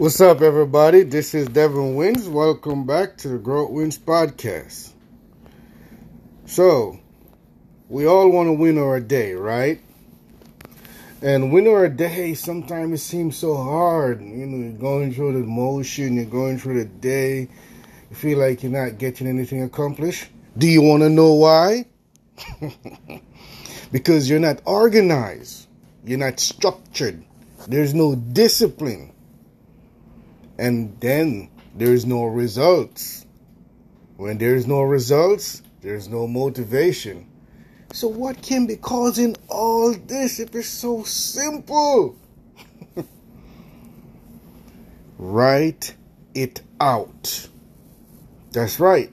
What's up, everybody? This is Devin Wins. Welcome back to the Growth Wins podcast. So, we all want to win our day, right? And win our day, sometimes it seems so hard. You know, you're going through the motion, you're going through the day, you feel like you're not getting anything accomplished. Do you want to know why? because you're not organized, you're not structured, there's no discipline and then there's no results. When there's no results, there's no motivation. So, what can be causing all this if it's so simple? Write it out. That's right.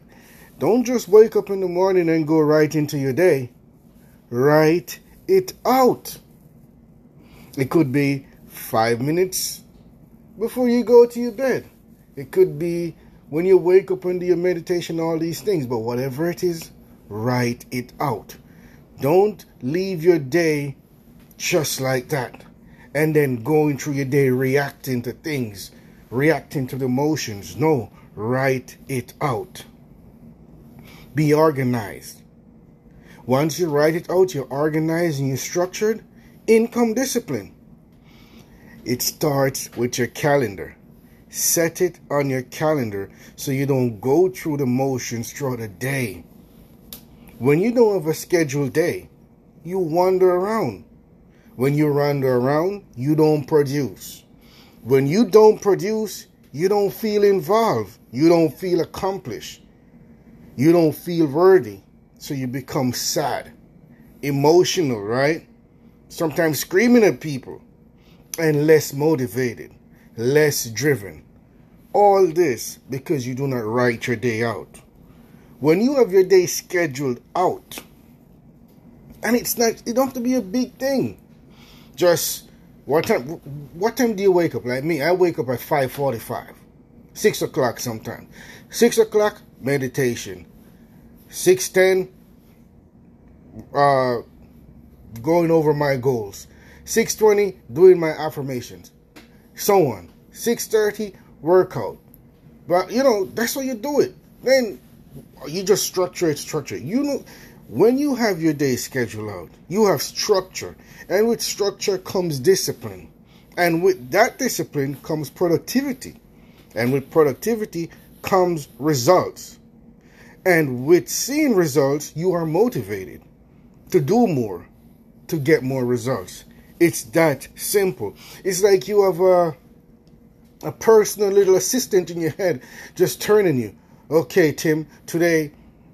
Don't just wake up in the morning and go right into your day. Write it out. It could be five minutes, before you go to your bed. It could be when you wake up into your meditation, all these things, but whatever it is, write it out. Don't leave your day just like that and then going through your day reacting to things, reacting to the emotions. No, write it out. Be organized. Once you write it out, you're organized and you're structured. Income discipline. It starts with your calendar. Set it on your calendar so you don't go through the motions throughout the day. When you don't have a scheduled day, you wander around. When you wander around, you don't produce. When you don't produce, you don't feel involved. You don't feel accomplished. You don't feel worthy. So you become sad, emotional, right? Sometimes screaming at people and less motivated, less driven. All this because you do not write your day out. When you have your day scheduled out, and it's not, it don't have to be a big thing. Just what time? What time do you wake up? Like me, I wake up at five forty-five, six o'clock sometimes. Six o'clock meditation. Six ten. Uh, going over my goals. 6.20, doing my affirmations. So on. 6.30, workout. But, you know, that's how you do it. Then you just structure it, structure. You know, when you have your day scheduled out, you have structure. And with structure comes discipline. And with that discipline comes productivity. And with productivity comes results. And with seeing results, you are motivated to do more, to get more results. It's that simple. It's like you have a a personal little assistant in your head just turning you. Okay, Tim, today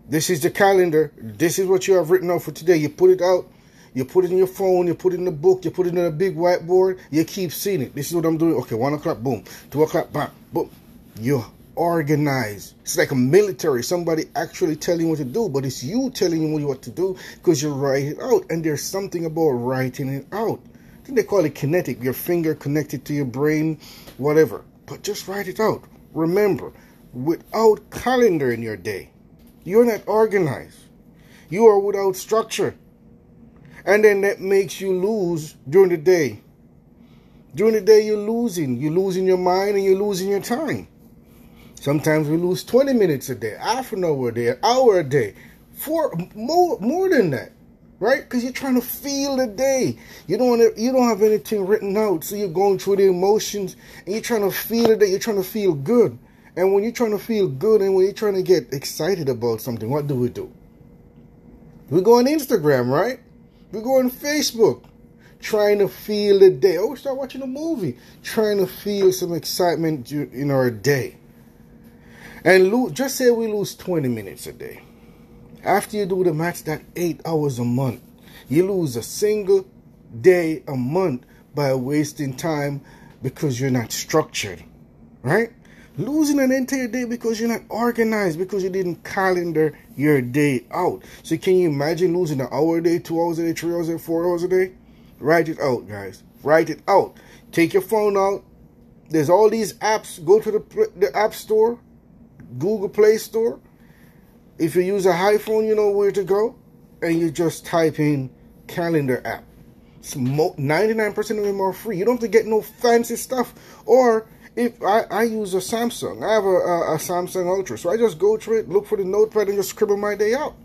this is the calendar. This is what you have written out for today. You put it out, you put it in your phone, you put it in the book, you put it in a big whiteboard, you keep seeing it. This is what I'm doing. Okay, one o'clock, boom. Two o'clock, bam, boom. You organized. It's like a military. Somebody actually telling you what to do, but it's you telling you what to do because you write it out. And there's something about writing it out. I think they call it kinetic, your finger connected to your brain, whatever. But just write it out. Remember, without calendar in your day, you're not organized. You are without structure. And then that makes you lose during the day. During the day, you're losing. You're losing your mind and you're losing your time. Sometimes we lose 20 minutes a day, half an hour a day, an hour a day, four more, more than that right? Because you're trying to feel the day. You don't want to, you don't have anything written out, so you're going through the emotions and you're trying to feel it. That you're trying to feel good. And when you're trying to feel good and when you're trying to get excited about something, what do we do? We go on Instagram, right? We go on Facebook, trying to feel the day. Oh, we start watching a movie, trying to feel some excitement in our day. And lo- just say we lose 20 minutes a day. After you do the math, that eight hours a month. You lose a single day a month by wasting time because you're not structured, right? Losing an entire day because you're not organized, because you didn't calendar your day out. So can you imagine losing an hour a day, two hours a day, three hours a day, four hours a day? Write it out, guys. Write it out. Take your phone out. There's all these apps. Go to the, the App Store, Google Play Store if you use a iPhone, you know where to go, and you just type in calendar app. 99% of them are free. You don't have to get no fancy stuff. Or if I, I use a Samsung, I have a, a, a Samsung Ultra, so I just go through it, look for the notepad, and just scribble my day out.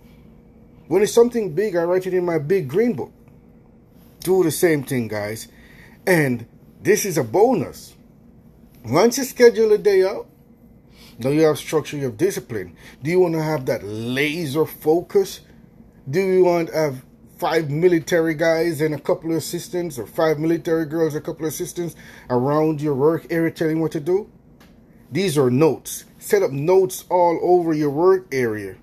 When it's something big, I write it in my big green book. Do the same thing, guys. And this is a bonus. Once you schedule a day out, now you have structure, you have discipline. Do you want to have that laser focus? Do you want to have five military guys and a couple of assistants, or five military girls, a couple of assistants around your work area telling what to do? These are notes. Set up notes all over your work area,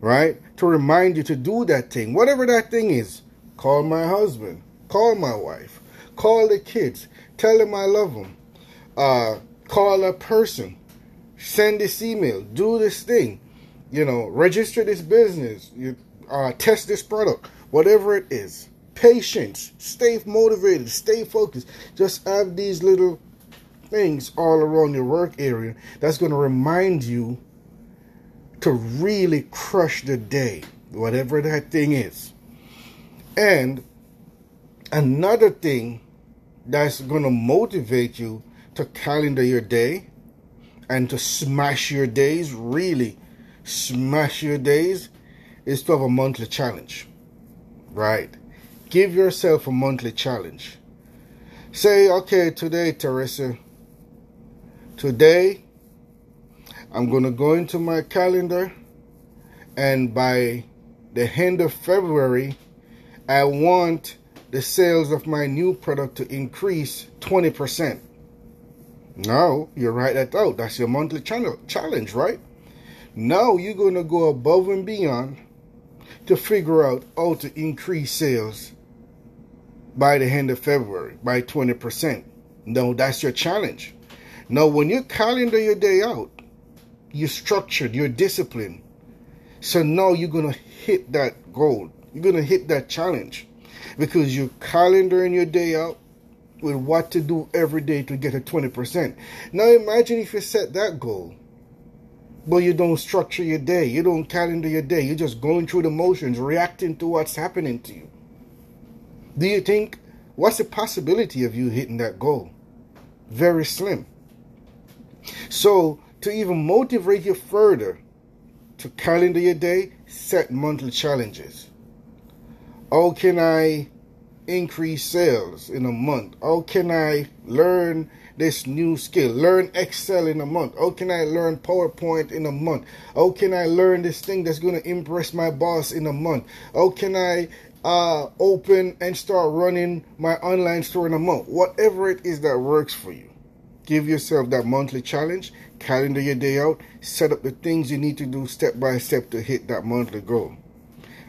right? To remind you to do that thing, whatever that thing is. Call my husband, call my wife, call the kids, tell them I love them, uh, call a person, send this email, do this thing, you know, register this business, you uh, test this product, whatever it is. Patience, stay motivated, stay focused. Just have these little things all around your work area that's going to remind you to really crush the day, whatever that thing is. And another thing that's going to motivate you to calendar your day and to smash your days, really smash your days, is to have a monthly challenge. Right? Give yourself a monthly challenge. Say, okay, today, Teresa, today I'm going to go into my calendar and by the end of February, I want the sales of my new product to increase 20%. Now you're write that out. That's your monthly channel challenge, right? Now you're going to go above and beyond to figure out how to increase sales by the end of February by 20%. No, that's your challenge. Now when you calendar your day out, you're structured, you're disciplined. So now you're going to hit that goal. You're going to hit that challenge because you're calendaring your day out with what to do every day to get a 20%. Now imagine if you set that goal, but you don't structure your day, you don't calendar your day, you're just going through the motions, reacting to what's happening to you. Do you think, what's the possibility of you hitting that goal? Very slim. So, to even motivate you further to calendar your day, set monthly challenges. How can I increase sales in a month? How can I learn this new skill? Learn Excel in a month. How can I learn PowerPoint in a month? How can I learn this thing that's going to impress my boss in a month? How can I uh, open and start running my online store in a month? Whatever it is that works for you. Give yourself that monthly challenge, calendar your day out, set up the things you need to do step by step to hit that monthly goal.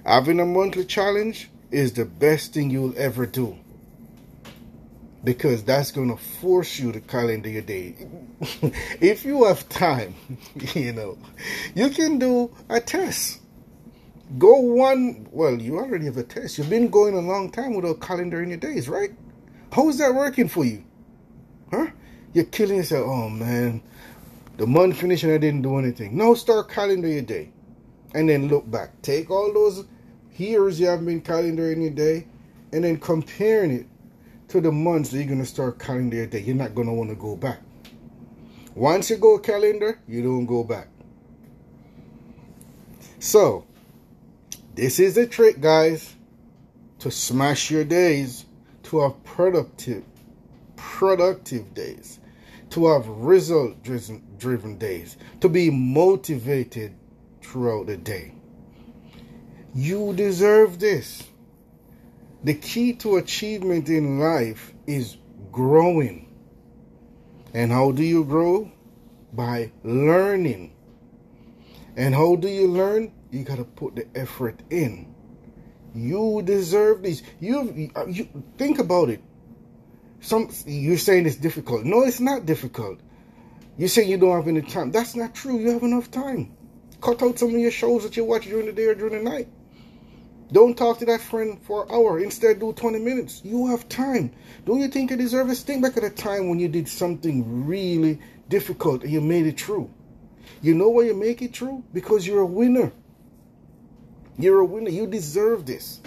Having a monthly challenge is the best thing you'll ever do because that's going to force you to calendar your day. if you have time, you know, you can do a test. Go one, well, you already have a test. You've been going a long time without calendaring your days, right? How is that working for you? Huh? You're killing yourself. Oh, man, the month finished and I didn't do anything. No, start calendar your day and then look back. Take all those years you haven't been calendaring your day and then comparing it to the months that you're going to start calendar your day. You're not going to want to go back. Once you go calendar, you don't go back. So, this is the trick, guys, to smash your days, to have productive, productive days, to have result driven days, to be motivated throughout the day. You deserve this. The key to achievement in life is growing. And how do you grow? By learning. And how do you learn? You got to put the effort in. You deserve this. You, you think about it. Some you're saying it's difficult. No, it's not difficult. You say you don't have any time. That's not true. You have enough time. Cut out some of your shows that you watch during the day or during the night. Don't talk to that friend for an hour. Instead, do 20 minutes. You have time. Don't you think you deserve this? Think back at a time when you did something really difficult and you made it true. You know why you make it true? Because you're a winner. You're a winner. You deserve this.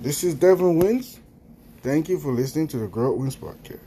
This is Devin Wins. Thank you for listening to the Grow Wins podcast.